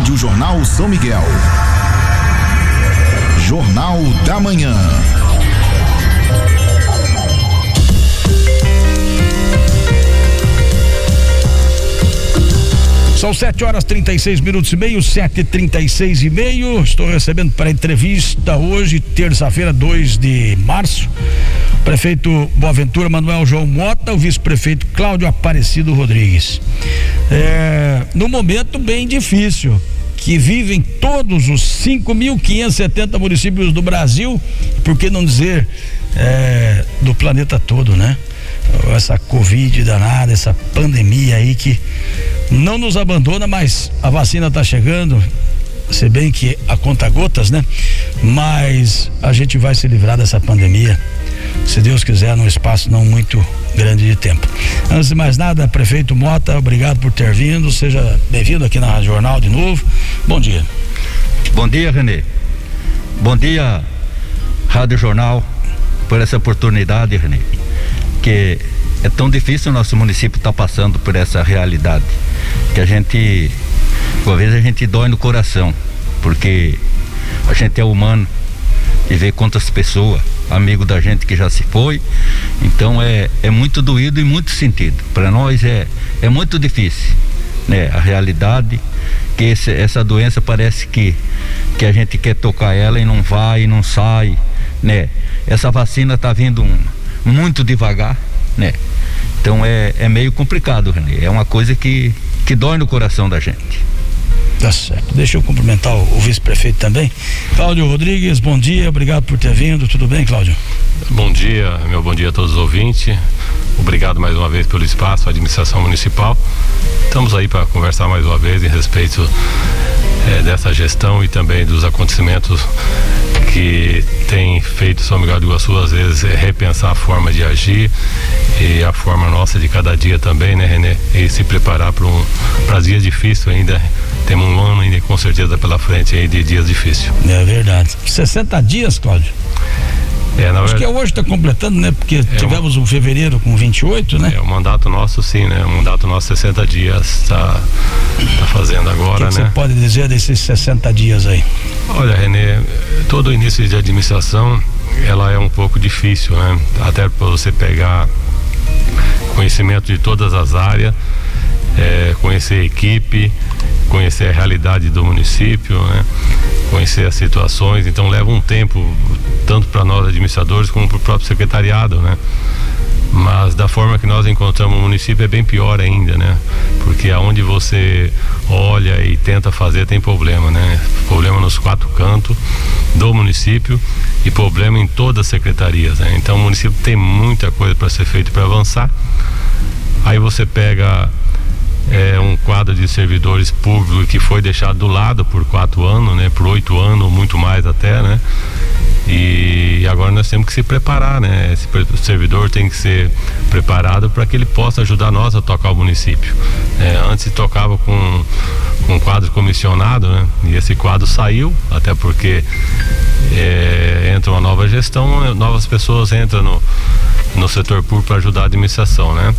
Rádio Jornal São Miguel. Jornal da Manhã. São 7 horas 36 minutos e meio, 7 36 e meio. Estou recebendo para entrevista hoje, terça-feira, 2 de março. Prefeito Boaventura Manuel João Mota, o vice-prefeito Cláudio Aparecido Rodrigues. É, no momento bem difícil que vivem todos os 5.570 municípios do Brasil, por que não dizer é, do planeta todo, né? Essa Covid danada, essa pandemia aí que não nos abandona, mas a vacina está chegando, se bem que a conta gotas, né? Mas a gente vai se livrar dessa pandemia, se Deus quiser, num espaço não muito grande de tempo. Antes de mais nada, prefeito Mota, obrigado por ter vindo, seja bem-vindo aqui na Rádio Jornal de novo. Bom dia. Bom dia, Renê. Bom dia, Rádio Jornal, por essa oportunidade, Renê. Que é tão difícil o nosso município estar tá passando por essa realidade que a gente, uma vez a gente dói no coração, porque a gente é humano e vê quantas pessoas, amigo da gente que já se foi, então é, é muito doído e muito sentido. Para nós é, é muito difícil, né? A realidade que esse, essa doença parece que, que a gente quer tocar ela e não vai e não sai, né? Essa vacina está vindo um, muito devagar, né? Então é, é meio complicado, René. É uma coisa que, que dói no coração da gente. Tá certo. Deixa eu cumprimentar o, o vice-prefeito também. Cláudio Rodrigues, bom dia, obrigado por ter vindo. Tudo bem, Cláudio? Bom dia, meu bom dia a todos os ouvintes. Obrigado mais uma vez pelo espaço, a administração municipal. Estamos aí para conversar mais uma vez em respeito é, dessa gestão e também dos acontecimentos que tem feito São Miguel do Iguaçu às vezes é repensar a forma de agir e a forma nossa de cada dia também, né, Renê? E se preparar para um dias difíceis ainda. Temos um ano ainda com certeza pela frente aí de dias difíceis. É verdade. 60 dias, Cláudio. É, Acho verdade, que hoje está completando, né? Porque é tivemos um, um fevereiro com 28, né? É, o mandato nosso sim, né? O mandato nosso 60 dias está tá fazendo agora, que que né? você pode dizer desses 60 dias aí? Olha, Renê, todo início de administração ela é um pouco difícil, né? Até para você pegar conhecimento de todas as áreas, é, conhecer a equipe, conhecer a realidade do município, né? conhecer as situações. Então leva um tempo, tanto para nós administradores como para o próprio secretariado, né? Mas da forma que nós encontramos o município é bem pior ainda, né? Porque aonde você olha e tenta fazer tem problema, né? Problema nos quatro cantos do município e problema em todas as secretarias, né? Então o município tem muita coisa para ser feito para avançar. Aí você pega quadro de servidores públicos que foi deixado do lado por quatro anos, né? Por oito anos, muito mais até, né? E agora nós temos que se preparar, né? Esse servidor tem que ser preparado para que ele possa ajudar nós a tocar o município. É, antes tocava com, com um quadro comissionado, né? E esse quadro saiu, até porque é, entra uma nova gestão, novas pessoas entram no, no setor público para ajudar a administração, né?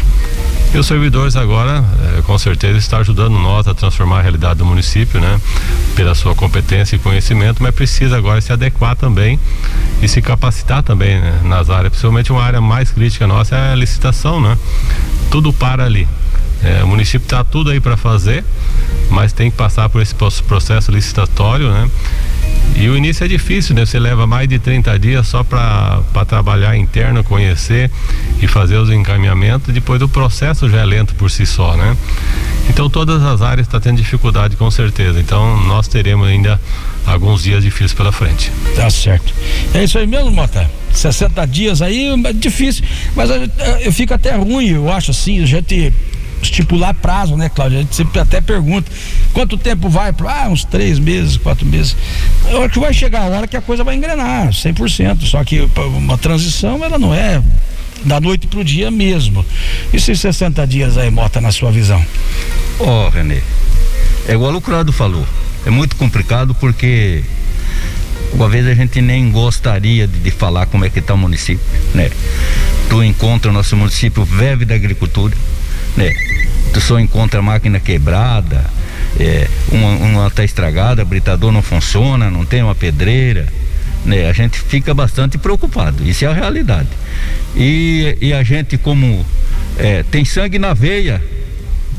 E os servidores agora, é, com certeza, está ajudando nós a transformar a realidade do município, né? Pela sua competência e conhecimento, mas precisa agora se adequar também e se capacitar também né? nas áreas, principalmente uma área mais crítica nossa é a licitação, né? Tudo para ali. É, o município está tudo aí para fazer, mas tem que passar por esse processo licitatório, né? E o início é difícil, né? Você leva mais de 30 dias só para trabalhar interno, conhecer e fazer os encaminhamentos. Depois o processo já é lento por si só, né? Então todas as áreas estão tá tendo dificuldade com certeza. Então nós teremos ainda alguns dias difíceis pela frente. Tá certo. É isso aí mesmo, Mota. 60 dias aí é difícil, mas eu, eu fico até ruim, eu acho assim, a gente estipular prazo, né, Cláudio? A gente sempre até pergunta quanto tempo vai? Ah, uns três meses, quatro meses. Eu acho que vai chegar a hora que a coisa vai engrenar, 100%. Só que uma transição, ela não é da noite pro dia mesmo. E esses 60 dias aí, Mota, na sua visão? Ó, oh, Renê, é igual o Crado falou. É muito complicado porque uma vez a gente nem gostaria de, de falar como é que está o município, né? Tu encontra o nosso município vive da agricultura, né? Tu só encontra máquina quebrada, é, uma, uma tá estragada, britador não funciona, não tem uma pedreira, né? A gente fica bastante preocupado, isso é a realidade. E, e a gente como é, tem sangue na veia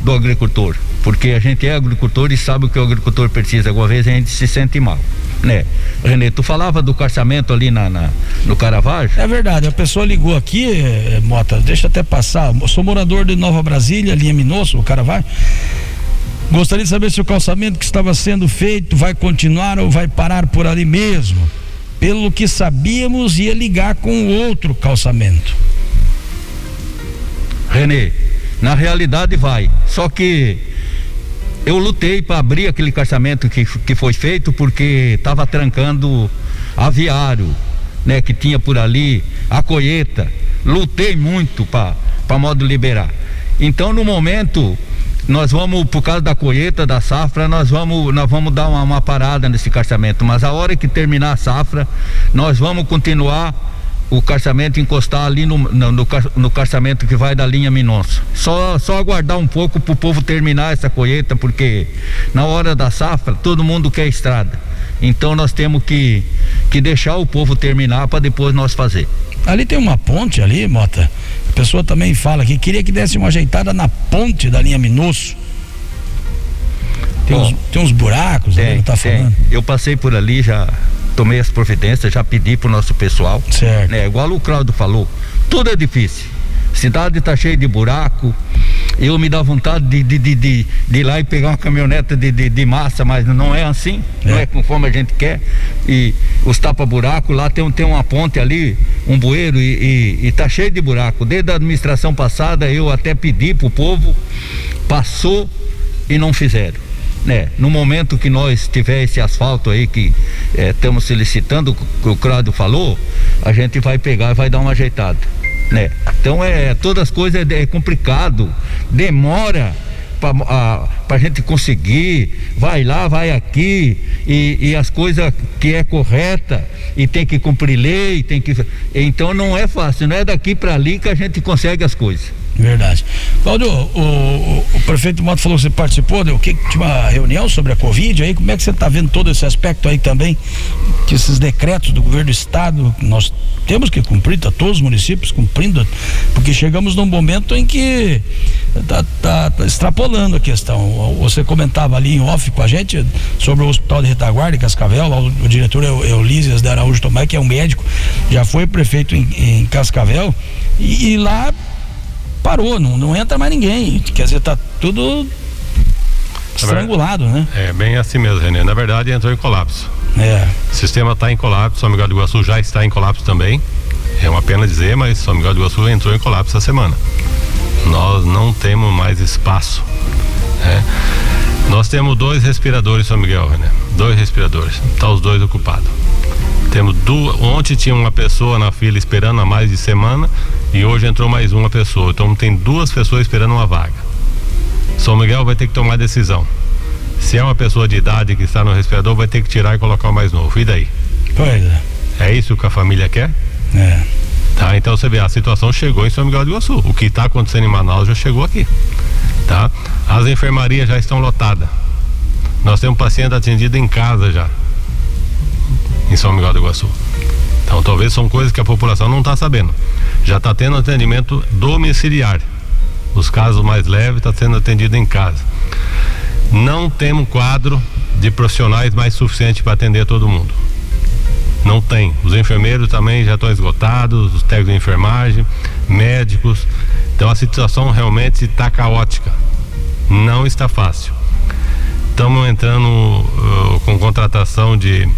do agricultor, porque a gente é agricultor e sabe o que o agricultor precisa, alguma vez a gente se sente mal né? Renê, tu falava do carçamento ali na, na, no Caravaggio? É verdade, a pessoa ligou aqui, eh, Mota, deixa até passar. Eu sou morador de Nova Brasília, linha Minosso, o Caravaggio. Gostaria de saber se o calçamento que estava sendo feito vai continuar ou vai parar por ali mesmo. Pelo que sabíamos, ia ligar com outro calçamento. Renê, na realidade vai. Só que eu lutei para abrir aquele calçamento que, que foi feito porque estava trancando aviário, né, que tinha por ali, a colheita. Lutei muito para modo liberar. Então no momento nós vamos, por causa da colheita, da safra, nós vamos, nós vamos dar uma, uma parada nesse calçamento. Mas a hora que terminar a safra, nós vamos continuar o carçamento encostar ali no, no, no, no carçamento que vai da linha Minonça. Só, só aguardar um pouco para o povo terminar essa colheita, porque na hora da safra todo mundo quer estrada. Então nós temos que, que deixar o povo terminar para depois nós fazer. Ali tem uma ponte ali, Mota. A pessoa também fala que queria que desse uma ajeitada na ponte da linha Minosso. Tem, Bom, uns, tem uns buracos, tem, né, tá falando. Eu passei por ali já tomei as providências, já pedi pro nosso pessoal. Certo. Né? Igual o Claudio falou, tudo é difícil. Cidade está cheia de buraco. Eu me dá vontade de, de, de, de, de ir lá e pegar uma caminhoneta de, de, de massa, mas não é assim, é. não é conforme a gente quer. E os tapa-buraco, lá tem, tem uma ponte ali, um bueiro, e, e, e tá cheio de buraco. Desde a administração passada eu até pedi pro povo, passou e não fizeram né? No momento que nós tiver esse asfalto aí que estamos eh, solicitando, que o Cláudio falou, a gente vai pegar e vai dar uma ajeitada, né? Então é todas as coisas é, é complicado, demora para a, a gente conseguir, vai lá, vai aqui, e, e, as coisas que é correta e tem que cumprir lei, tem que. Então não é fácil, não é daqui para ali que a gente consegue as coisas. Verdade. Claudio, o, o, prefeito Moto falou que você participou, o que tinha uma reunião sobre a Covid aí, como é que você está vendo todo esse aspecto aí também? Que esses decretos do governo do estado, nós temos que cumprir, tá todos os municípios cumprindo, porque chegamos num momento em que tá, tá, tá extrapolando a questão. Você comentava ali em off com a gente sobre o hospital de retaguarda em Cascavel, o, o diretor Eulísias de Araújo Tomé, que é um médico, já foi prefeito em, em Cascavel, e, e lá parou, não, não entra mais ninguém. Quer dizer, tá tudo estrangulado, né? É bem assim mesmo, Renê. Na verdade, entrou em colapso. É. O sistema está em colapso, São Miguel do Iguaçu já está em colapso também. É uma pena dizer, mas São Miguel do Iguaçu entrou em colapso essa semana. Nós não temos mais espaço. Né? Nós temos dois respiradores, São Miguel, né? Dois respiradores. Tá os dois ocupados. Temos duas. Ontem tinha uma pessoa na fila esperando há mais de semana e hoje entrou mais uma pessoa. Então tem duas pessoas esperando uma vaga. São Miguel vai ter que tomar decisão. Se é uma pessoa de idade que está no respirador, vai ter que tirar e colocar o mais novo. E daí? Pois é. É isso que a família quer? É. Tá, então você vê, a situação chegou em São Miguel do Iguaçu. O que está acontecendo em Manaus já chegou aqui. Tá? As enfermarias já estão lotadas. Nós temos paciente atendido em casa já. Em São Miguel do Iguaçu. Então talvez são coisas que a população não está sabendo. Já está tendo atendimento domiciliar. Os casos mais leves estão tá sendo atendido em casa. Não temos quadro de profissionais mais suficiente para atender todo mundo. Não tem. Os enfermeiros também já estão esgotados, os técnicos de enfermagem, médicos. Então a situação realmente está caótica. Não está fácil. Estamos entrando uh, com contratação de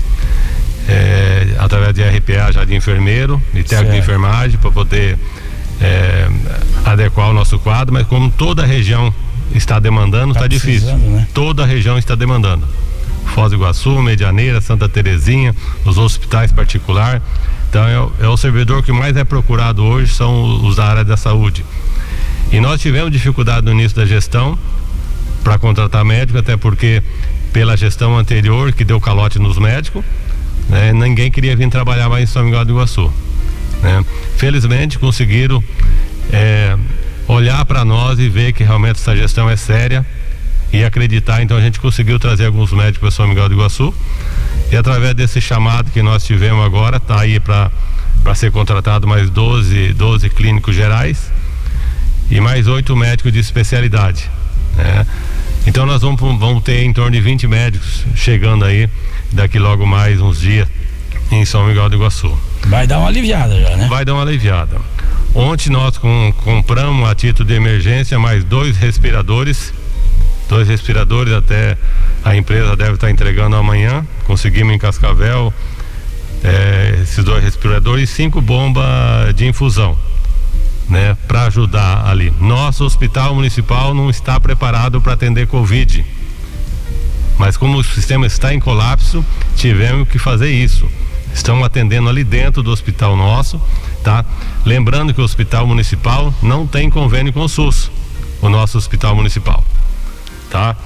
é, através de RPA já de enfermeiro, de técnico certo. de enfermagem, para poder é, adequar o nosso quadro, mas como toda a região está demandando, está tá difícil. Né? Toda a região está demandando. Foz do Iguaçu, Medianeira, Santa Terezinha, os hospitais particulares. Então é o, é o servidor que mais é procurado hoje são os da área da saúde. E nós tivemos dificuldade no início da gestão para contratar médico, até porque pela gestão anterior que deu calote nos médicos, né? Ninguém queria vir trabalhar mais em São Miguel do Iguaçu. Né? Felizmente conseguiram é, olhar para nós e ver que realmente essa gestão é séria e acreditar. Então a gente conseguiu trazer alguns médicos para São Miguel do Iguaçu. E através desse chamado que nós tivemos agora, tá aí para ser contratado mais 12, 12 clínicos gerais e mais oito médicos de especialidade. Né? Então nós vamos, vamos ter em torno de 20 médicos chegando aí daqui logo mais uns dias em São Miguel do Iguaçu. Vai dar uma aliviada já, né? Vai dar uma aliviada. Ontem nós com, compramos a título de emergência mais dois respiradores, dois respiradores até a empresa deve estar entregando amanhã. Conseguimos em Cascavel é, esses dois respiradores e cinco bombas de infusão né, para ajudar ali. Nosso hospital municipal não está preparado para atender Covid. Mas como o sistema está em colapso, tivemos que fazer isso. Estamos atendendo ali dentro do hospital nosso, tá? Lembrando que o hospital municipal não tem convênio com o SUS, o nosso hospital municipal, tá?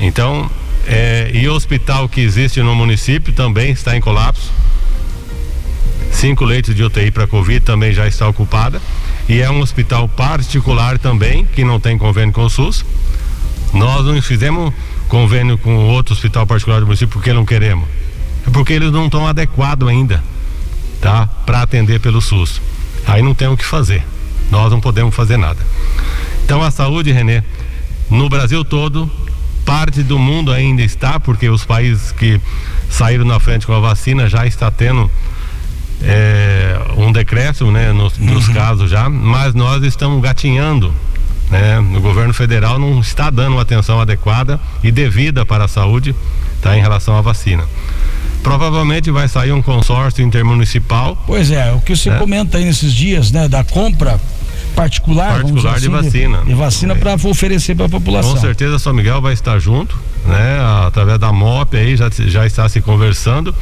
Então, é, e o hospital que existe no município também está em colapso. Cinco leitos de UTI para Covid também já está ocupada e é um hospital particular também, que não tem convênio com o SUS. Nós não fizemos convênio com outro hospital particular do município porque não queremos. É porque eles não estão adequados ainda, tá? Para atender pelo SUS. Aí não tem o que fazer. Nós não podemos fazer nada. Então a saúde, Renê, no Brasil todo, parte do mundo ainda está, porque os países que saíram na frente com a vacina já está tendo é, um decréscimo né, nos, uhum. nos casos já, mas nós estamos gatinhando. Né? O governo federal não está dando uma atenção adequada e devida para a saúde tá, em relação à vacina. Provavelmente vai sair um consórcio intermunicipal. Pois é, o que você né? comenta aí nesses dias, né, da compra particular, particular assim, de vacina. De, vacina para oferecer para a população. Com certeza São Miguel vai estar junto, né? Através da MOP aí já, já está se conversando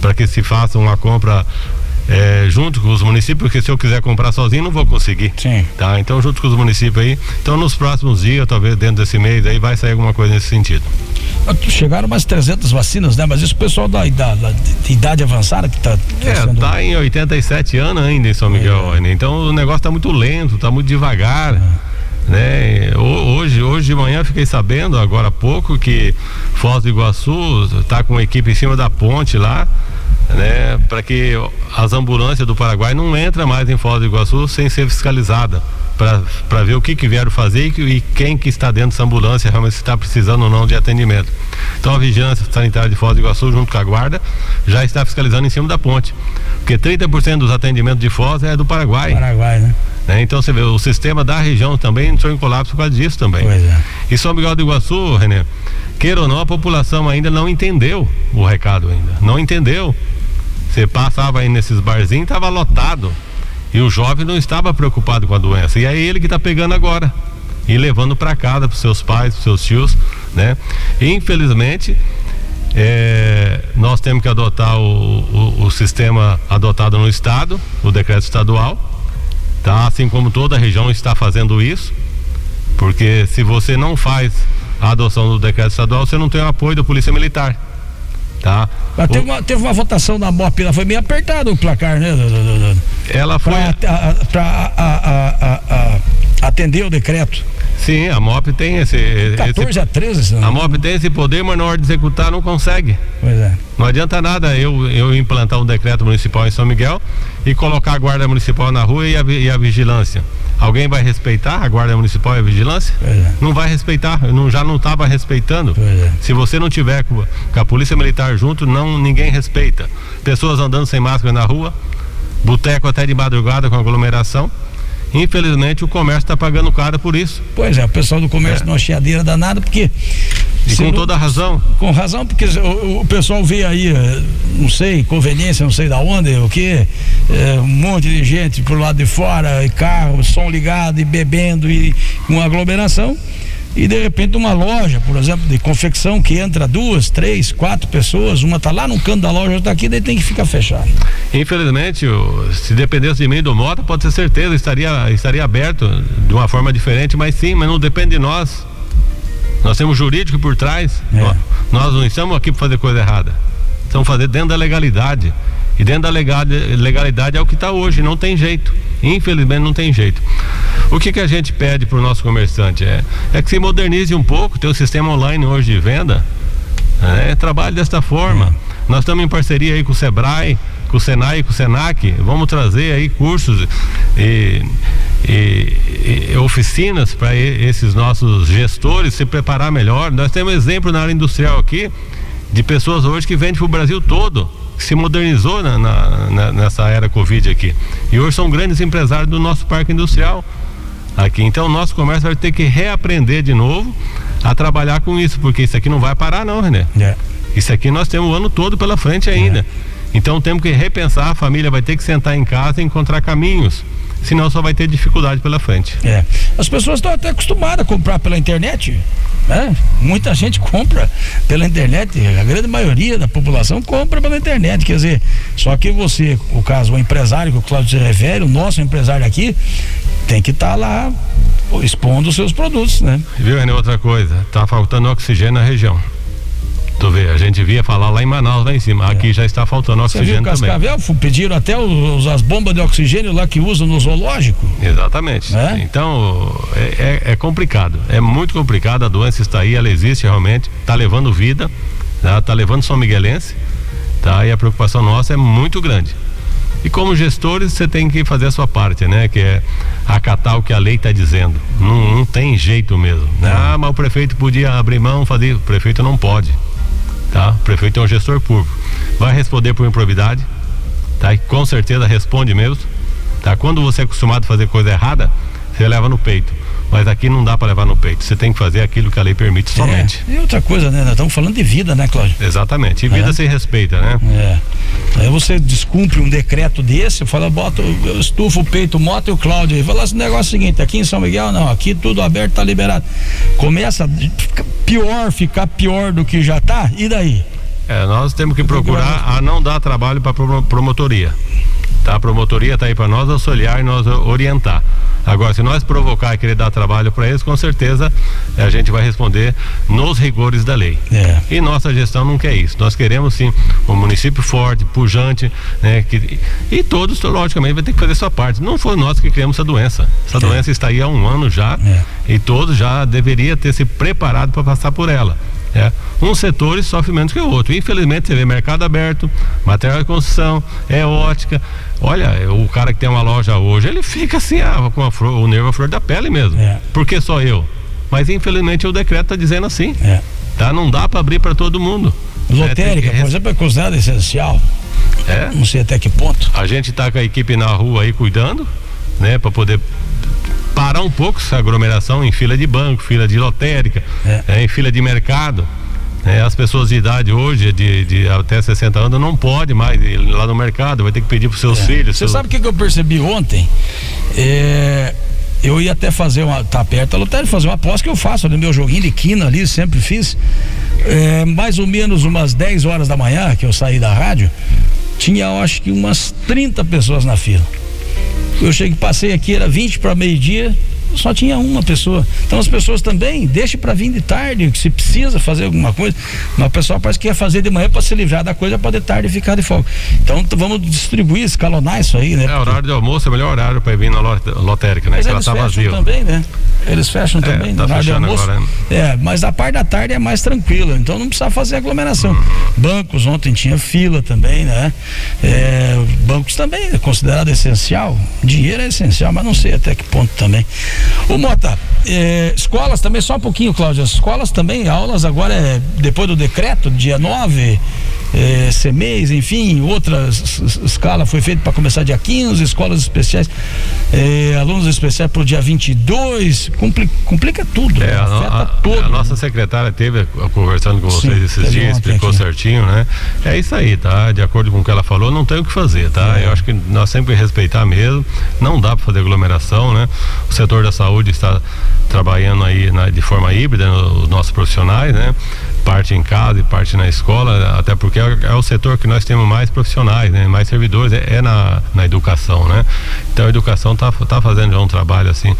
para que se faça uma compra é, junto com os municípios, porque se eu quiser comprar sozinho não vou conseguir. Sim. Tá? Então junto com os municípios aí. Então nos próximos dias, talvez dentro desse mês aí vai sair alguma coisa nesse sentido. Chegaram umas 300 vacinas, né? Mas isso o pessoal da, da, da idade avançada que está tá é, sendo... tá em 87 anos ainda em São Miguel. É. Então o negócio está muito lento, está muito devagar. É né? Hoje, hoje de manhã fiquei sabendo, agora há pouco, que Foz do Iguaçu está com uma equipe em cima da ponte lá, né? Para que as ambulâncias do Paraguai não entrem mais em Foz do Iguaçu sem ser fiscalizada para ver o que, que vieram fazer e, e, quem que está dentro dessa ambulância realmente está precisando ou não de atendimento. Então a vigilância sanitária de Foz do Iguaçu junto com a guarda já está fiscalizando em cima da ponte, porque 30% dos atendimentos de Foz é do Paraguai. Paraguai, né? Né? Então você vê, o sistema da região também entrou em colapso por causa disso também. Pois é. E São Miguel do Iguaçu, René, queira ou não, a população ainda não entendeu o recado ainda. Não entendeu. Você passava aí nesses barzinhos, estava lotado. E o jovem não estava preocupado com a doença. E é ele que está pegando agora. E levando para casa, para seus pais, para seus tios, né? E, infelizmente, é, nós temos que adotar o, o, o sistema adotado no estado, o decreto estadual, tá? Assim como toda a região está fazendo isso, porque se você não faz a adoção do decreto estadual, você não tem o apoio da Polícia Militar, tá? Mas teve, uma, teve uma votação na MOP, ela foi meio apertado o placar, né? Ela foi para atender o decreto. Sim, a MOP tem esse. 14 esse, a 13, A MOP tem esse poder, mas na hora de executar não consegue. Pois é. Não adianta nada eu, eu implantar um decreto municipal em São Miguel e colocar a guarda municipal na rua e a, e a vigilância. Alguém vai respeitar a guarda municipal e a vigilância? É. Não vai respeitar, não, já não estava respeitando. É. Se você não tiver com, com a polícia militar junto, não ninguém respeita. Pessoas andando sem máscara na rua, boteco até de madrugada com aglomeração. Infelizmente o comércio está pagando caro por isso. Pois é, o pessoal do comércio é. numa chiadeira danada, porque. E com não, toda razão. Com razão, porque o, o, pessoal vê aí, eh, não sei, conveniência, não sei da onde, o que, é, um monte de gente por lado de fora, e carro, som ligado e bebendo e com aglomeração e de repente uma loja, por exemplo, de confecção que entra duas, três, quatro pessoas, uma tá lá no canto da loja, outra tá aqui, daí tem que ficar fechado. Infelizmente, se dependesse de mim do Mota, pode ter certeza, estaria, estaria aberto de uma forma diferente, mas sim, mas não depende de nós. Nós temos jurídico por trás. É. Nós não estamos aqui para fazer coisa errada. Estamos fazendo dentro da legalidade. E dentro da legalidade é o que está hoje, não tem jeito. Infelizmente não tem jeito. O que, que a gente pede para o nosso comerciante é, é que se modernize um pouco, tem o sistema online hoje de venda, é, trabalhe desta forma. Nós estamos em parceria aí com o Sebrae, com o Senai com o Senac, vamos trazer aí cursos e, e, e oficinas para esses nossos gestores se preparar melhor. Nós temos exemplo na área industrial aqui de pessoas hoje que vendem para o Brasil todo se modernizou na, na, nessa era Covid aqui. E hoje são grandes empresários do nosso parque industrial aqui. Então o nosso comércio vai ter que reaprender de novo a trabalhar com isso, porque isso aqui não vai parar não, René. É. Isso aqui nós temos o ano todo pela frente ainda. É. Então temos que repensar, a família vai ter que sentar em casa e encontrar caminhos senão só vai ter dificuldade pela frente. É. As pessoas estão até acostumadas a comprar pela internet. Né? Muita gente compra pela internet, a grande maioria da população compra pela internet, quer dizer, só que você, o caso, o empresário que o Cláudio se refere, o nosso empresário aqui, tem que estar tá lá expondo os seus produtos, né? Viu, René, outra coisa, tá faltando oxigênio na região. Tu vê, a gente via falar lá em Manaus, lá em cima. É. Aqui já está faltando oxigênio Você viu, Cascavel, também. Pediram até os, as bombas de oxigênio lá que usam no zoológico. Exatamente. É? Então, é, é, é, complicado. É muito complicado. A doença está aí, ela existe realmente. Está levando vida, está tá levando São Miguelense. Tá? E a preocupação nossa é muito grande. E como gestores, você tem que fazer a sua parte, né? Que é acatar o que a lei está dizendo. Não, não, tem jeito mesmo. Né? Ah, mas o prefeito podia abrir mão, fazer. O prefeito não pode tá? O prefeito é um gestor público. Vai responder por improbidade, tá? E com certeza responde mesmo, tá? Quando você é acostumado a fazer coisa errada, você leva no peito. Mas aqui não dá para levar no peito. Você tem que fazer aquilo que a lei permite é. somente. É. E outra coisa, né? Nós estamos falando de vida, né, Cláudio? Exatamente. E vida é. se respeita, né? É. Aí você descumpre um decreto desse, fala, bota, estufa o peito, mota e o Cláudio aí. Fala esse negócio seguinte, aqui em São Miguel, não, aqui tudo aberto, tá liberado. Começa a pior, ficar pior do que já tá, e daí? É, nós temos que procurar a não dar trabalho para promotoria. Tá? A promotoria está aí para nós auxiliar e nós orientar. Agora, se nós provocar e querer dar trabalho para eles, com certeza a gente vai responder nos rigores da lei. É. E nossa gestão não quer isso. Nós queremos sim um município forte, pujante, né? Que, e todos, logicamente, vai ter que fazer sua parte. Não foi nós que criamos essa doença. Essa é. doença está aí há um ano já é. e todos já deveriam ter se preparado para passar por ela. É. Um setor sofre menos que o outro. Infelizmente, você vê mercado aberto, material de construção, é ótica. Olha, o cara que tem uma loja hoje, ele fica assim, ah, com flor, o nervo à flor da pele mesmo. É. Por que só eu? Mas infelizmente o decreto está dizendo assim. É. Tá? Não dá para abrir para todo mundo. Lotérica, é, por exemplo, é considerada essencial. É. Não sei até que ponto. A gente está com a equipe na rua aí cuidando, né, para poder parar um pouco essa aglomeração em fila de banco, fila de lotérica, é. É, em fila de mercado. É, as pessoas de idade hoje, de, de, até 60 anos, não pode mais ir lá no mercado, vai ter que pedir para seus é. filhos. Você seus... sabe o que, que eu percebi ontem? É, eu ia até fazer uma. Tá perto da lotérica, fazer uma aposta que eu faço no meu joguinho de quina ali, sempre fiz. É, mais ou menos umas 10 horas da manhã que eu saí da rádio, tinha eu acho que umas 30 pessoas na fila. Eu cheguei, passei aqui, era 20 para meio-dia, só tinha uma pessoa. Então as pessoas também deixem para vir de tarde, se precisa fazer alguma coisa. Mas o pessoal parece que ia fazer de manhã para se livrar da coisa para de tarde ficar de folga. Então vamos distribuir, escalonar isso aí, né? É, horário de almoço é o melhor horário para vir na lotérica, né? Mas ela tá vazia. também, né? Eles fecham é, também, tá horário de almoço. Agora, né? É, mas a parte da tarde é mais tranquila, então não precisa fazer aglomeração. Uhum. Bancos ontem tinha fila também, né? É, bancos também é considerado essencial. Dinheiro é essencial, mas não sei até que ponto também. O Mota, é, escolas também, só um pouquinho, Cláudia. Escolas também, aulas agora é depois do decreto, dia 9, é, CMEs, enfim, outra escala foi feita para começar dia 15, escolas especiais, é, alunos especiais para o dia 22, complica, complica tudo, é, né? afeta a, todo. A, nossa secretária teve conversando com vocês Sim, esses dias, explicou aqui. certinho, né? É isso aí, tá? De acordo com o que ela falou, não tem o que fazer, tá? É. Eu acho que nós sempre respeitar mesmo, não dá para fazer aglomeração, né? O setor da saúde está trabalhando aí na, de forma híbrida, os nossos profissionais, né? Parte em casa e parte na escola, até porque é, é, o setor que nós temos mais profissionais, né? Mais servidores, é, é na, na educação, né? Então a educação tá, tá fazendo já um trabalho assim,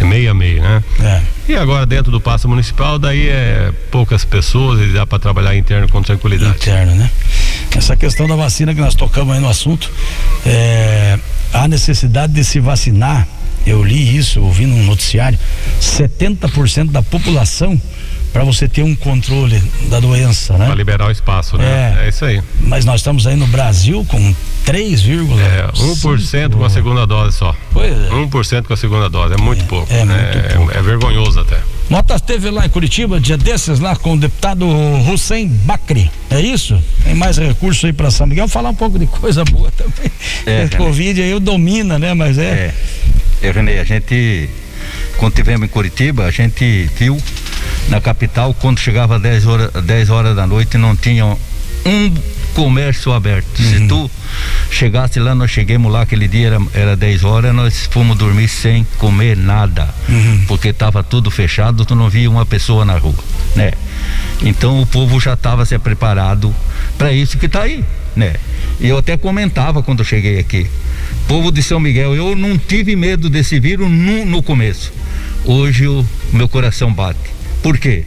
meio a meio, né? É. E agora dentro do passo municipal, daí é poucas pessoas e dá para trabalhar interno com tranquilidade. Interno, né? Essa questão da vacina que nós tocamos aí no assunto, é, a necessidade de se vacinar, eu li isso, ouvi num noticiário, 70% da população para você ter um controle da doença, né? Para liberar o espaço, né? É, é isso aí. Mas nós estamos aí no Brasil com 3, é, 1% com a segunda dose só. Pois é. 1% com a segunda dose, é muito é, pouco. É, né? muito pouco. É, é vergonhoso até. Motas teve lá em Curitiba, dia desses, lá com o deputado Hussein Bacri. É isso? Tem mais recursos aí para São Miguel. Falar um pouco de coisa boa também. É, é Covid aí domina, né? Mas é. É, é Renê, a gente, quando tivemos em Curitiba, a gente viu na capital, quando chegava 10 horas, 10 horas da noite, não tinha um comércio aberto. Uhum. Se tu chegasse lá, nós chegamos lá, aquele dia era, era 10 horas, nós fomos dormir sem comer nada. Uhum. Porque estava tudo fechado, tu não via uma pessoa na rua, né? Então o povo já estava se preparado para isso que está aí, né? E eu até comentava quando eu cheguei aqui. Povo de São Miguel, eu não tive medo desse vírus no, no começo. Hoje o meu coração bate. Por quê?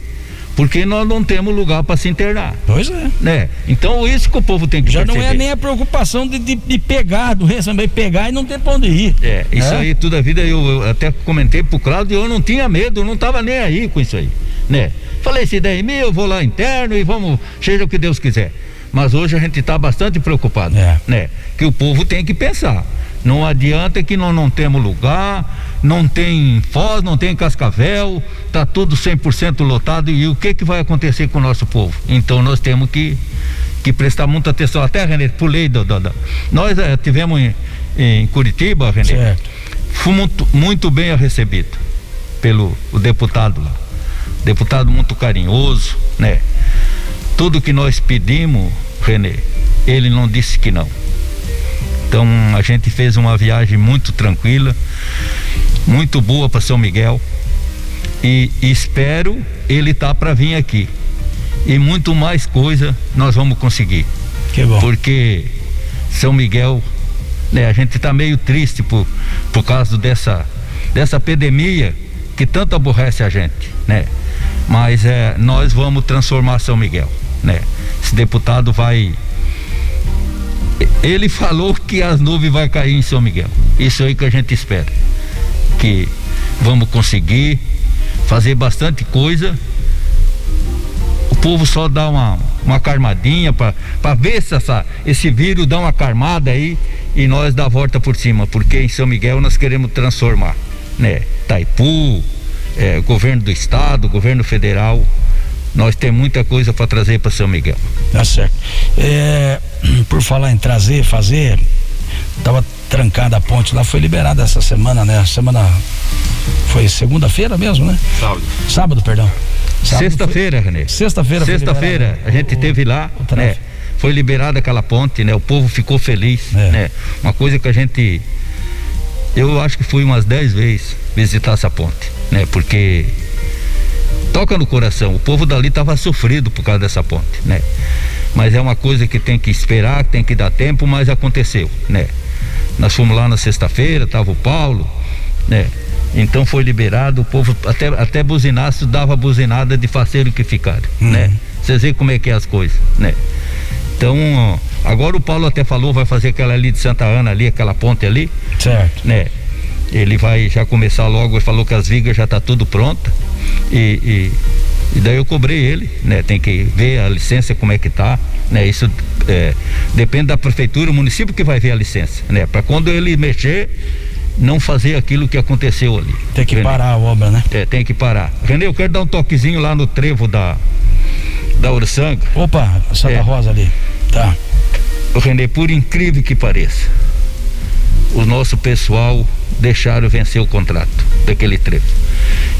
porque nós não temos lugar para se internar. Pois é. Né? Então isso que o povo tem que Já perceber. não é nem a preocupação de, de, de pegar doença, também pegar e não ter para onde ir. É, isso é? aí toda a vida eu, eu até comentei pro Claudio, eu não tinha medo, eu não estava nem aí com isso aí, né? Falei, se der em mim, eu vou lá interno e vamos, seja o que Deus quiser. Mas hoje a gente está bastante preocupado, é. né? Que o povo tem que pensar. Não adianta que nós não temos lugar, não tem Foz, não tem Cascavel, tá tudo 100% lotado e o que que vai acontecer com o nosso povo? Então nós temos que que prestar muita atenção. Até, René, pulei do, do, do. nós é, tivemos em, em, Curitiba, René, certo. fomos muito, muito bem recebido pelo o deputado lá. Deputado muito carinhoso, né? Tudo que nós pedimos, René, ele não disse que não. Então a gente fez uma viagem muito tranquila, muito boa para São Miguel e, espero ele tá para vir aqui e muito mais coisa nós vamos conseguir. Que bom. Porque São Miguel, né, a gente está meio triste por, por causa dessa dessa epidemia que tanto aborrece a gente, né? Mas é, nós vamos transformar São Miguel, né? Esse deputado vai ele falou que as nuvens vai cair em São Miguel. Isso aí que a gente espera. Que vamos conseguir fazer bastante coisa. O povo só dá uma, uma carmadinha para ver se essa, esse vírus dá uma carmada aí e nós dá a volta por cima, porque em São Miguel nós queremos transformar, né? Taipu, é, governo do estado, governo federal, nós temos muita coisa para trazer para São Miguel. Tá certo. É, por falar em trazer, fazer, tava trancada a ponte lá, foi liberada essa semana, né? Semana foi segunda-feira mesmo, né? Sábado. Sábado, perdão. Sexta-feira, Renê. Sexta-feira. Sexta-feira a gente o, teve lá, né? Foi liberada aquela ponte, né? O povo ficou feliz, é. né? Uma coisa que a gente eu acho que fui umas dez vezes visitar essa ponte, né? Porque toca no coração. O povo dali estava sofrido por causa dessa ponte, né? Mas é uma coisa que tem que esperar, tem que dar tempo, mas aconteceu, né? Nós fomos lá na sexta-feira, tava o Paulo, né? Então foi liberado, o povo até até buzinaço dava buzinada de faceiro que ficaram, uhum. né? Vocês veem como é que é as coisas, né? Então, agora o Paulo até falou, vai fazer aquela ali de Santa Ana ali, aquela ponte ali. Certo. Né? Ele vai já começar logo, ele falou que as vigas já tá tudo pronta. E, e, e, daí eu cobrei ele, né? Tem que ver a licença como é que tá, né? Isso é, depende da prefeitura, o município que vai ver a licença, né? Para quando ele mexer, não fazer aquilo que aconteceu ali. Tem que parar a obra, né? É, tem que parar. Renê, eu quero dar um toquezinho lá no trevo da da Ursanga. Opa, Santa é. Rosa ali. Tá. Renê, por incrível que pareça, o nosso pessoal deixaram vencer o contrato daquele trevo.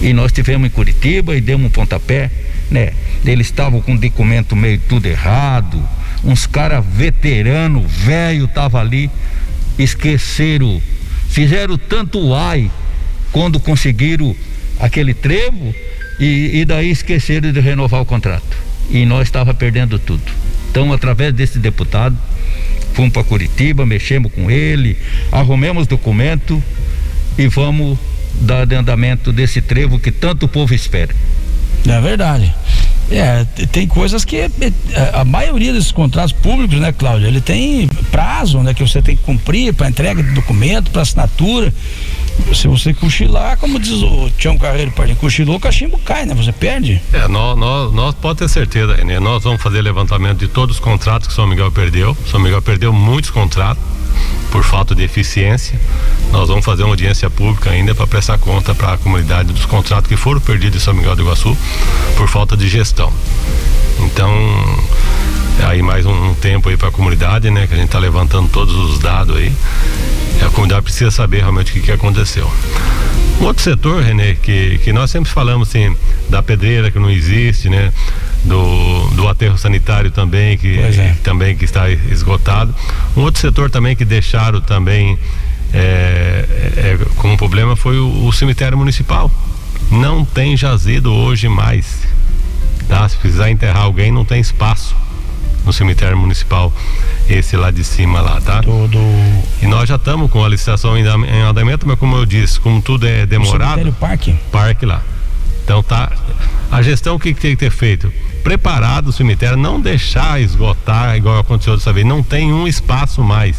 E nós tivemos em Curitiba e demos um pontapé, né? Eles estavam com documento meio tudo errado, uns caras veterano, velho, tava ali, esqueceram, fizeram tanto ai quando conseguiram aquele trevo e, e daí esqueceram de renovar o contrato. e nós estava perdendo tudo. Então, através desse deputado, fomos para Curitiba, mexemos com ele, arrumemos documento e vamos dar andamento desse trevo que tanto o povo espera. É verdade. É, tem coisas que é, a maioria desses contratos públicos, né, Cláudio, ele tem prazo, né, que você tem que cumprir para entrega de documento, para assinatura. Se você cochilar, como diz o Tião Carreiro Pardinho, cochilou, o cachimbo cai, né? Você perde. É, nós, nós, nós pode ter certeza, René, nós vamos fazer levantamento de todos os contratos que São Miguel perdeu. São Miguel perdeu muitos contratos por falta de eficiência. Nós vamos fazer uma audiência pública ainda para prestar conta para a comunidade dos contratos que foram perdidos em São Miguel do Iguaçu por falta de gestão. Então, aí mais um, um tempo aí para a comunidade, né? Que a gente está levantando todos os dados aí. E a comunidade precisa saber realmente o que, que aconteceu. Um outro setor, Renê, que, que nós sempre falamos assim, da pedreira que não existe, né? Do, do aterro sanitário também, que é. também que está esgotado. Um outro setor também que deixaram também é, é, como problema foi o, o cemitério municipal. Não tem jazido hoje mais. Tá? Se precisar enterrar alguém, não tem espaço no cemitério municipal, esse lá de cima lá, tá? Todo... E nós já estamos com a licitação em andamento, mas como eu disse, como tudo é demorado. O parque? Parque lá. Então tá. A gestão que tem que ter feito? Preparado o cemitério, não deixar esgotar igual aconteceu dessa vez. Não tem um espaço mais.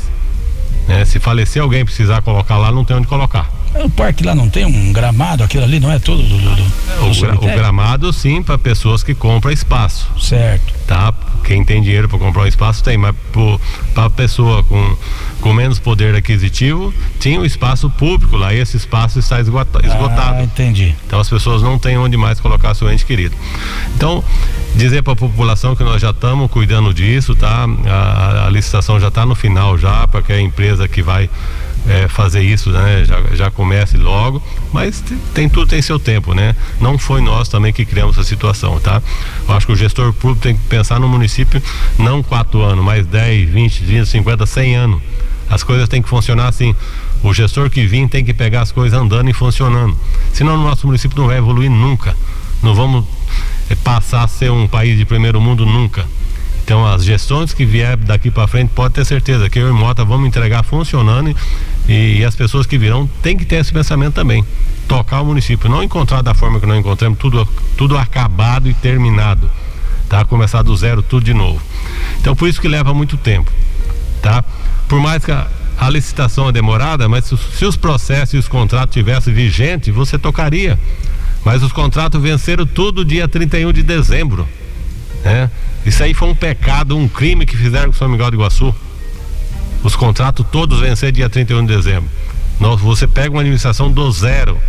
Né? Se falecer alguém precisar colocar lá, não tem onde colocar. O parque lá não tem um gramado, aquilo ali não é todo do, do, do o, gra, o, gramado sim para pessoas que compram espaço. Certo. Tá? Quem tem dinheiro para comprar um espaço tem, mas para pessoa com, com menos poder aquisitivo, tinha um espaço público lá e esse espaço está esgotado. Ah, entendi. Então as pessoas não têm onde mais colocar seu ente querido. Então, dizer para a população que nós já estamos cuidando disso, tá? A, a licitação já está no final já, para que a empresa que vai é, fazer isso, né? Já, já comece logo, mas tem, tudo tem seu tempo, né? Não foi nós também que criamos a situação, tá? Eu acho que o gestor público tem que pensar no município não quatro anos, mas 10, 20, 30, 50, 100 anos. As coisas têm que funcionar assim. O gestor que vir tem que pegar as coisas andando e funcionando. Senão o nosso município não vai evoluir nunca. Não vamos é, passar a ser um país de primeiro mundo nunca. Então as gestões que vier daqui para frente pode ter certeza que eu e Mota vamos entregar funcionando e, e, as pessoas que virão têm que ter esse pensamento também. Tocar o município, não encontrar da forma que nós encontramos, tudo, tudo acabado e terminado. Tá? Começar do zero tudo de novo. Então por isso que leva muito tempo. Tá? Por mais que a, a licitação é demorada, mas se, se os processos e os contratos tivessem vigente, você tocaria. Mas os contratos venceram tudo dia 31 de dezembro. Né? Isso aí foi um pecado, um crime que fizeram com São Miguel do Iguaçu. Os contratos todos venceram dia 31 de dezembro. Nós, você pega uma administração do zero,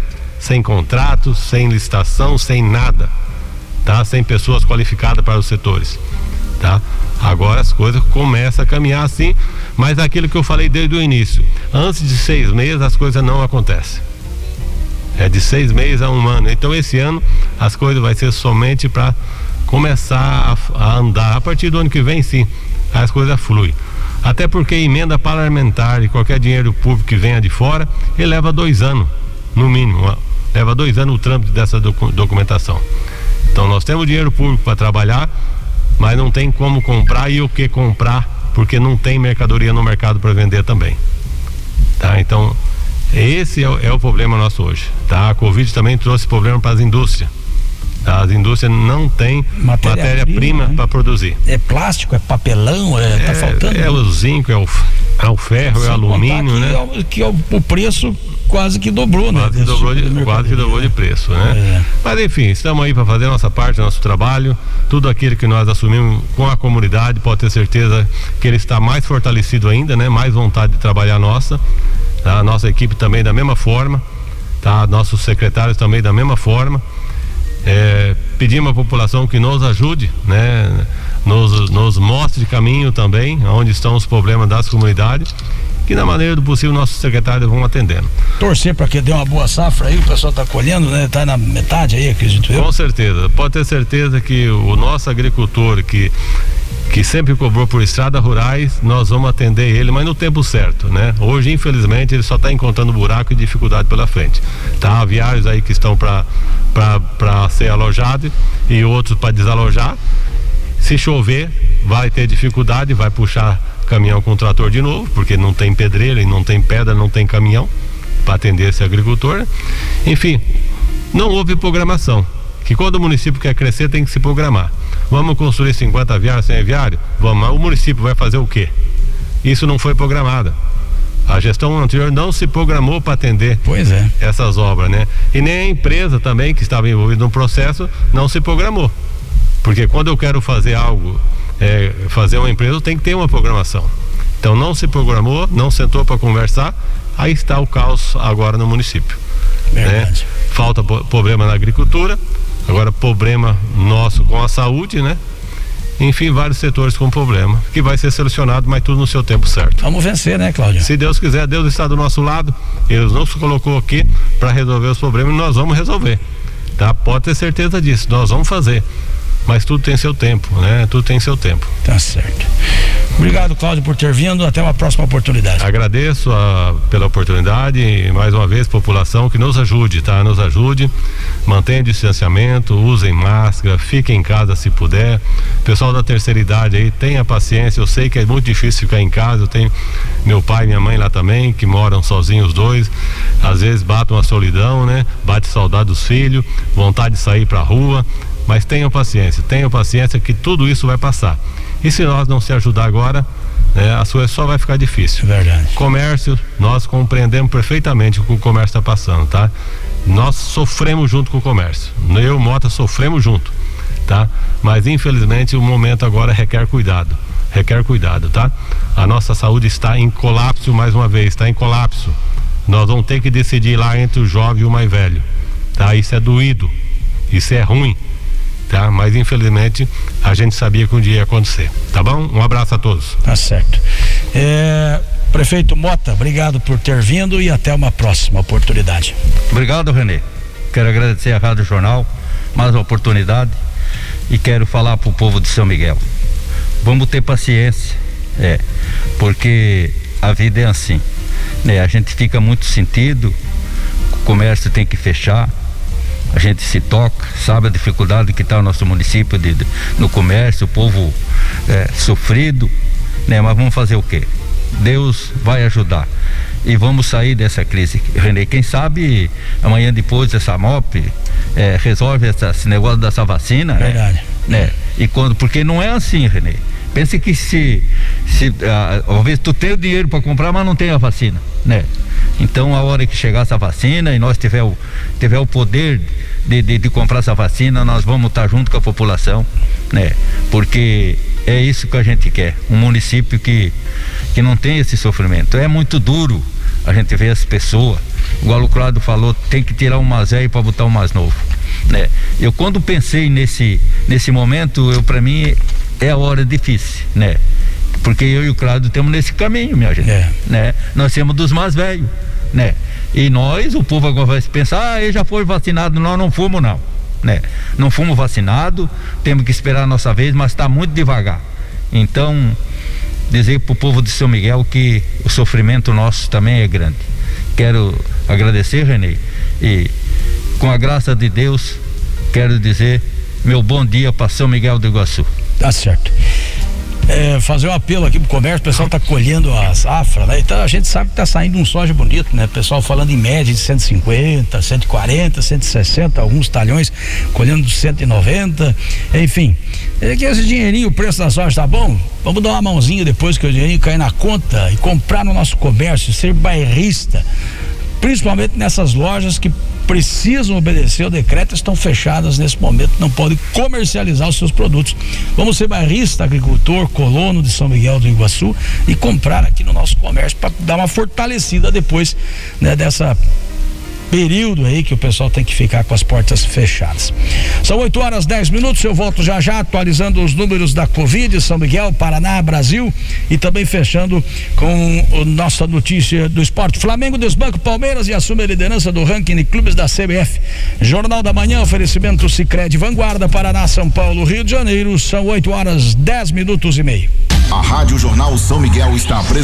sem contrato, sem licitação, sem nada, tá? Sem pessoas qualificadas para os setores, tá? Agora as coisas começam a caminhar assim, mas aquilo que eu falei desde o início, antes de seis meses as coisas não acontecem. É de seis meses a um ano. Então esse ano as coisas vai ser somente para começar a, a, andar. A partir do ano que vem, sim, as coisas fluem. Até porque emenda parlamentar e qualquer dinheiro público que venha de fora, ele leva dois anos, no mínimo. Leva dois anos o trâmite dessa docu documentação. Então nós temos dinheiro público para trabalhar, mas não tem como comprar e o que comprar, porque não tem mercadoria no mercado para vender também. Tá? Então, esse é o, é o problema nosso hoje. Tá? A Covid também trouxe problema para as indústrias as indústrias não têm matéria-prima matéria né? para produzir. É plástico, é papelão, é, tá é, faltando. É o zinco, é o, é o ferro, Sem é o alumínio, né? Que, é, que é o, o preço quase que dobrou, né? Quase que dobrou, de, quase que dobrou de preço, né? É. Mas enfim, estamos aí para fazer nossa parte, nosso trabalho. Tudo aquilo que nós assumimos com a comunidade, pode ter certeza que ele está mais fortalecido ainda, né? Mais vontade de trabalhar nossa. Tá? A nossa equipe também da mesma forma, tá? Nossos secretários também da mesma forma. É, pedimos à população que nos ajude, né? Nos, nos mostre caminho também, onde estão os problemas das comunidades que na maneira do possível nossos secretários vão atendendo. Torcer para que dê uma boa safra aí, o pessoal está colhendo, né? Tá na metade aí, acredito eu. Com certeza, pode ter certeza que o nosso agricultor que que sempre cobrou por estradas rurais, nós vamos atender ele, mas no tempo certo, né? Hoje, infelizmente, ele só está encontrando buraco e dificuldade pela frente. Tá? Aviários aí que estão para ser alojados e outros para desalojar. Se chover, vai ter dificuldade, vai puxar caminhão com trator de novo, porque não tem pedreira e não tem pedra, não tem caminhão para atender esse agricultor. Enfim, não houve programação. Que quando o município quer crescer tem que se programar. Vamos construir 50 viários, 100 viários? Vamos, o município vai fazer o quê? Isso não foi programado. A gestão anterior não se programou para atender pois é. essas obras, né? E nem a empresa também que estava envolvida no processo não se programou. Porque quando eu quero fazer algo, é, fazer uma empresa, tem que ter uma programação. Então não se programou, não sentou para conversar, aí está o caos agora no município. Né? Falta problema na agricultura, agora problema nosso com a saúde, né? enfim, vários setores com problema, que vai ser solucionado, mas tudo no seu tempo certo. Vamos vencer, né, Cláudio? Se Deus quiser, Deus está do nosso lado, Ele nos colocou aqui para resolver os problemas e nós vamos resolver. Tá? Pode ter certeza disso, nós vamos fazer mas tudo tem seu tempo, né? Tudo tem seu tempo. Tá certo. Obrigado, Cláudio, por ter vindo. Até uma próxima oportunidade. Agradeço a, ah, pela oportunidade e mais uma vez, população, que nos ajude, tá? Nos ajude, mantenha distanciamento, usem máscara, fiquem em casa se puder. Pessoal da terceira idade aí, tenha paciência. Eu sei que é muito difícil ficar em casa. Eu tenho meu pai e minha mãe lá também, que moram sozinhos os dois. Às vezes bate uma solidão, né? Bate saudade dos filhos, vontade de sair pra rua mas tenham paciência, tenham paciência que tudo isso vai passar. E se nós não se ajudar agora, né, a sua só vai ficar difícil. É verdade. Comércio, nós compreendemos perfeitamente o que o comércio está passando, tá? Nós sofremos junto com o comércio. Eu e Mota sofremos junto, tá? Mas infelizmente o momento agora requer cuidado. Requer cuidado, tá? A nossa saúde está em colapso mais uma vez, está em colapso. Nós vamos ter que decidir lá entre o jovem e o mais velho, tá? Isso é doído, isso é ruim tá? Mas infelizmente a gente sabia que um dia ia acontecer, tá bom? Um abraço a todos. Tá certo. É, prefeito Mota, obrigado por ter vindo e até uma próxima oportunidade. Obrigado, Renê. Quero agradecer a Rádio Jornal mais uma oportunidade e quero falar para o povo de São Miguel. Vamos ter paciência, é, porque a vida é assim, né? A gente fica muito sentido, o comércio tem que fechar, a gente se toca, sabe a dificuldade que está o nosso município de, de, no comércio, o povo é, sofrido, né? Mas vamos fazer o quê? Deus vai ajudar e vamos sair dessa crise. Renê, quem sabe amanhã depois essa MOP é, resolve essa, esse negócio dessa vacina, né? Verdade. né? né? E quando, porque não é assim, Renê. Pense que se, se ah, às vezes tu tem o dinheiro para comprar, mas não tem a vacina, né? Então, a hora que chegar essa vacina e nós tiver o, tiver o poder de, de, de comprar essa vacina, nós vamos estar junto com a população, né? Porque é isso que a gente quer, um município que, que não tem esse sofrimento. É muito duro a gente ver as pessoas, igual o Claudio falou, tem que tirar o mais velho para botar o mais novo, né? Eu quando pensei nesse nesse momento, eu para mim é a hora difícil, né? Porque eu e o Claudio temos nesse caminho, minha gente. É. Né? Nós temos dos mais velhos, né? E nós, o povo agora vai pensar, ah, ele já foi vacinado, nós não fomos não, né? Não fomos vacinados, temos que esperar a nossa vez, mas está muito devagar. Então, dizer para o povo de São Miguel que o sofrimento nosso também é grande. Quero agradecer, Renê, e com a graça de Deus, quero dizer meu bom dia para São Miguel do Iguaçu. Tá certo é, fazer um apelo aqui pro comércio, o pessoal tá colhendo a safra, né? Então a gente sabe que tá saindo um soja bonito, né? Pessoal falando em média de 150, 140, 160, alguns talhões colhendo 190, enfim. É que esse dinheirinho, o preço da soja tá bom? Vamos dar uma mãozinha depois que o dinheirinho cair na conta e comprar no nosso comércio, ser bairrista principalmente nessas lojas que precisam obedecer o decreto estão fechadas nesse momento, não podem comercializar os seus produtos. Vamos ser bairrista, agricultor, colono de São Miguel do Iguaçu e comprar aqui no nosso comércio para dar uma fortalecida depois né, dessa período aí que o pessoal tem que ficar com as portas fechadas. São 8 horas 10 minutos, eu volto já já atualizando os números da Covid, São Miguel, Paraná, Brasil e também fechando com nossa notícia do esporte. Flamengo desbanca Palmeiras e assume a liderança do ranking de clubes da CBF. Jornal da Manhã, oferecimento Sicredi Vanguarda, Paraná, São Paulo, Rio de Janeiro. São 8 horas 10 minutos e meio. A Rádio Jornal São Miguel está apresentando